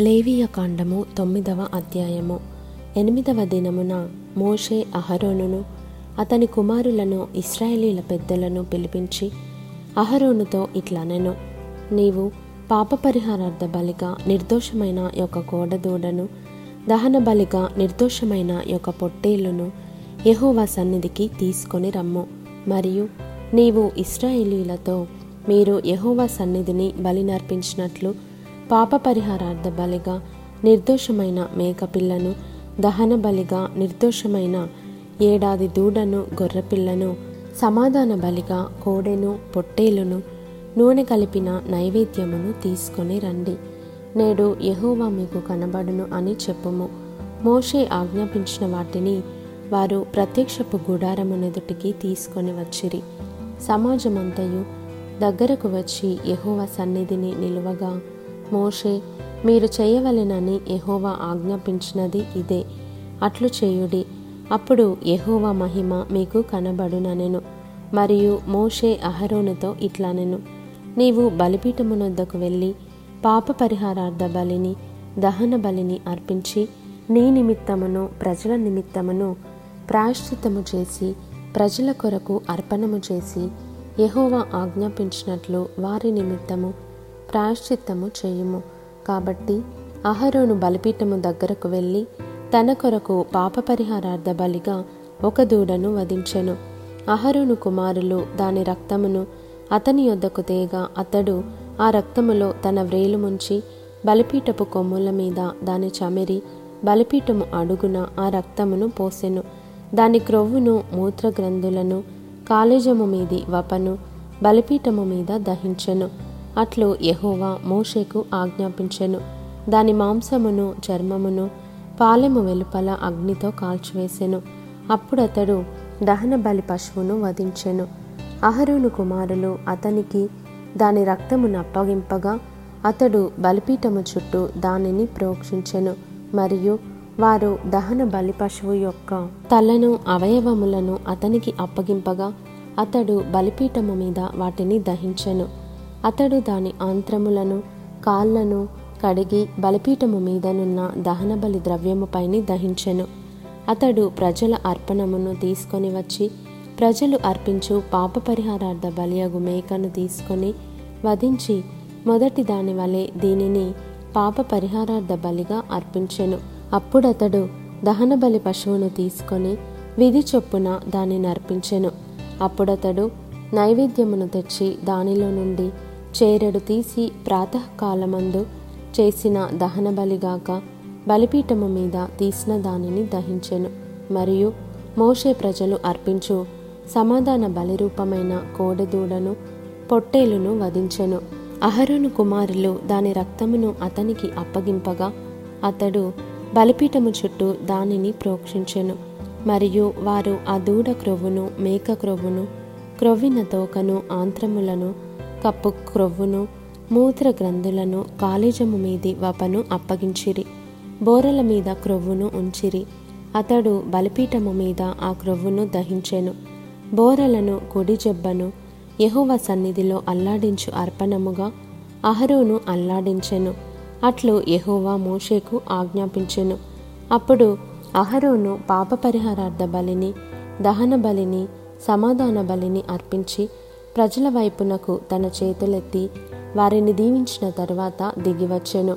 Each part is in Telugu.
లేవియ కాండము తొమ్మిదవ అధ్యాయము. ఎనిమిదవ దినమున మోషే అహరోనును అతని కుమారులను ఇస్రాయేలీల పెద్దలను పిలిపించి అహరోనుతో ఇట్లనెను నీవు పాప పరిహారార్థ బలిగా నిర్దోషమైన యొక్క కోడదూడను దహన బలిగా నిర్దోషమైన యొక్క పొట్టేళ్ళను యహోవా సన్నిధికి తీసుకొని రమ్ము. మరియు నీవు ఇస్రాయేలీలతో మీరు యహోవా సన్నిధిని బలి నర్పించినట్లు పాప పరిహారార్థ బలిగా నిర్దోషమైన మేకపిల్లను దహన బలిగా నిర్దోషమైన ఏడాది దూడను గొర్రెపిల్లను సమాధాన బలిగా కోడెను పొట్టేలును నూనె కలిపిన నైవేద్యమును తీసుకొని రండి. నేడు యహోవా మీకు కనబడును అని చెప్పుము. మోషే ఆజ్ఞాపించిన వాటిని వారు ప్రత్యక్షపు గుడారమునెదుటికి తీసుకొని వచ్చిరి. సమాజమంతయు దగ్గరకు వచ్చి యెహోవా సన్నిధిని నిలువగా మోషే మీరు చేయవలెనని ఎహోవా ఆజ్ఞాపించినది ఇదే. అట్లు చేయుడి అప్పుడు ఎహోవా మహిమ మీకు కనబడుననెను. మరియు మోషే అహరోనుతో ఇట్లానెను. నీవు బలిపీఠమునొద్దకు వెళ్ళి పాప పరిహారార్థ బలిని దహన బలిని అర్పించి నీ నిమిత్తమును ప్రజల నిమిత్తమును ప్రాయశ్చిత్తము చేసి ప్రజల కొరకు అర్పణము చేసి యహోవా ఆజ్ఞాపించినట్లు వారి నిమిత్తము ప్రాయశ్చిత్తము చేయుము. కాబట్టి అహరోను బలిపీఠము దగ్గరకు వెళ్ళి తన కొరకు పాప పరిహారార్థ బలిగా ఒక దూడను వధించెను. అహరోను కుమారులు దాని రక్తమును అతని యొద్దకు తేగా అతడు ఆ రక్తములో తన వ్రేలు ముంచి బలిపీఠపు కొమ్ముల మీద దాని చమెరి బలిపీఠము అడుగున ఆ రక్తమును పోసెను. దాని క్రొవ్వును మూత్రగ్రంథులను కాలేజము మీది వపను బలిపీఠము మీద దహించెను. అట్లు యహోవా మోషేకు ఆజ్ఞాపించెను. దాని మాంసమును చర్మమును పాలెము వెలుపల అగ్నితో కాల్చివేసెను. అప్పుడతడు దహన బలి పశువును వధించెను. అహరును కుమారులు అతనికి దాని రక్తమును అప్పగింపగా అతడు బలిపీఠము చుట్టూ దానిని ప్రోక్షించెను. మరియు వారు దహన బలి పశువు యొక్క తలను అవయవములను అతనికి అప్పగింపగా అతడు బలిపీఠము మీద వాటిని దహించెను. అతడు దాని ఆంత్రములను కాళ్ళను కడిగి బలిపీఠము మీదనున్న దహనబలి ద్రవ్యముపైని దహించెను. అతడు ప్రజల అర్పణమును తీసుకొని వచ్చి ప్రజలు అర్పించు పాప పరిహారార్థ బలియగు మేకను తీసుకొని వధించి మొదటి దాని వలె దీనిని పాప పరిహారార్థ బలిగా అర్పించెను. అప్పుడతడు దహన బలి పశువును తీసుకొని విధి చొప్పున దానిని అర్పించెను. అప్పుడతడు నైవేద్యమును తెచ్చి దానిలో నుండి చేరడు తీసి ప్రాతకాలమందు చేసిన దహన బలిగాక బలిపీఠము మీద తీసిన దానిని దహించెను. మరియు మోషే ప్రజలు అర్పించు సమాధాన బలిరూపమైన కోడెదూడను పొట్టేలును వధించెను. అహరోను కుమారులు దాని రక్తమును అతనికి అప్పగింపగా అతడు బలిపీఠము చుట్టూ దానిని ప్రోక్షించెను. మరియు వారు ఆ దూడ క్రొవ్వును మేక క్రొవ్వును క్రొవ్విన తోకను ఆంత్రములను కప్పు క్రొవ్వును మూత్ర గ్రంథులను కాళీజము మీది వపను అప్పగించిరి. బోరల మీద క్రొవ్వును ఉంచిరి. అతడు బలిపీఠము మీద ఆ క్రొవ్వును దహించెను. బోరలను కుడి జబ్బను యెహోవా సన్నిధిలో అల్లాడించు అర్పణముగా అహరోను అల్లాడించెను. అట్లు యహోవా మోషేకు ఆజ్ఞాపించెను. అప్పుడు అహరోను పాప పరిహారార్థ బలిని దహన బలిని సమాధాన బలిని అర్పించి ప్రజల వైపునకు తన చేతులెత్తి వారిని దీవించిన తర్వాత దిగివచ్చెను.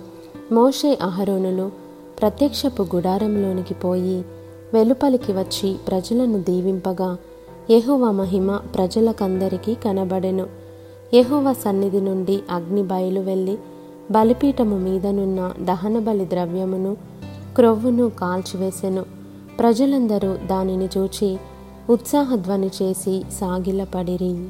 మోషే అహరోనులు ప్రత్యక్షపు గుడారంలోనికి పోయి వెలుపలికి వచ్చి ప్రజలను దీవింపగా యెహోవా మహిమ ప్రజలకందరికీ కనబడెను. యెహోవా సన్నిధి నుండి అగ్ని బయలు వెళ్ళి బలిపీఠము మీదనున్న దహన బలి ద్రవ్యమును క్రొవ్వును కాల్చివేసెను. ప్రజలందరూ దానిని చూచి ఉత్సాహధ్వని చేసి సాగిలపడిరి.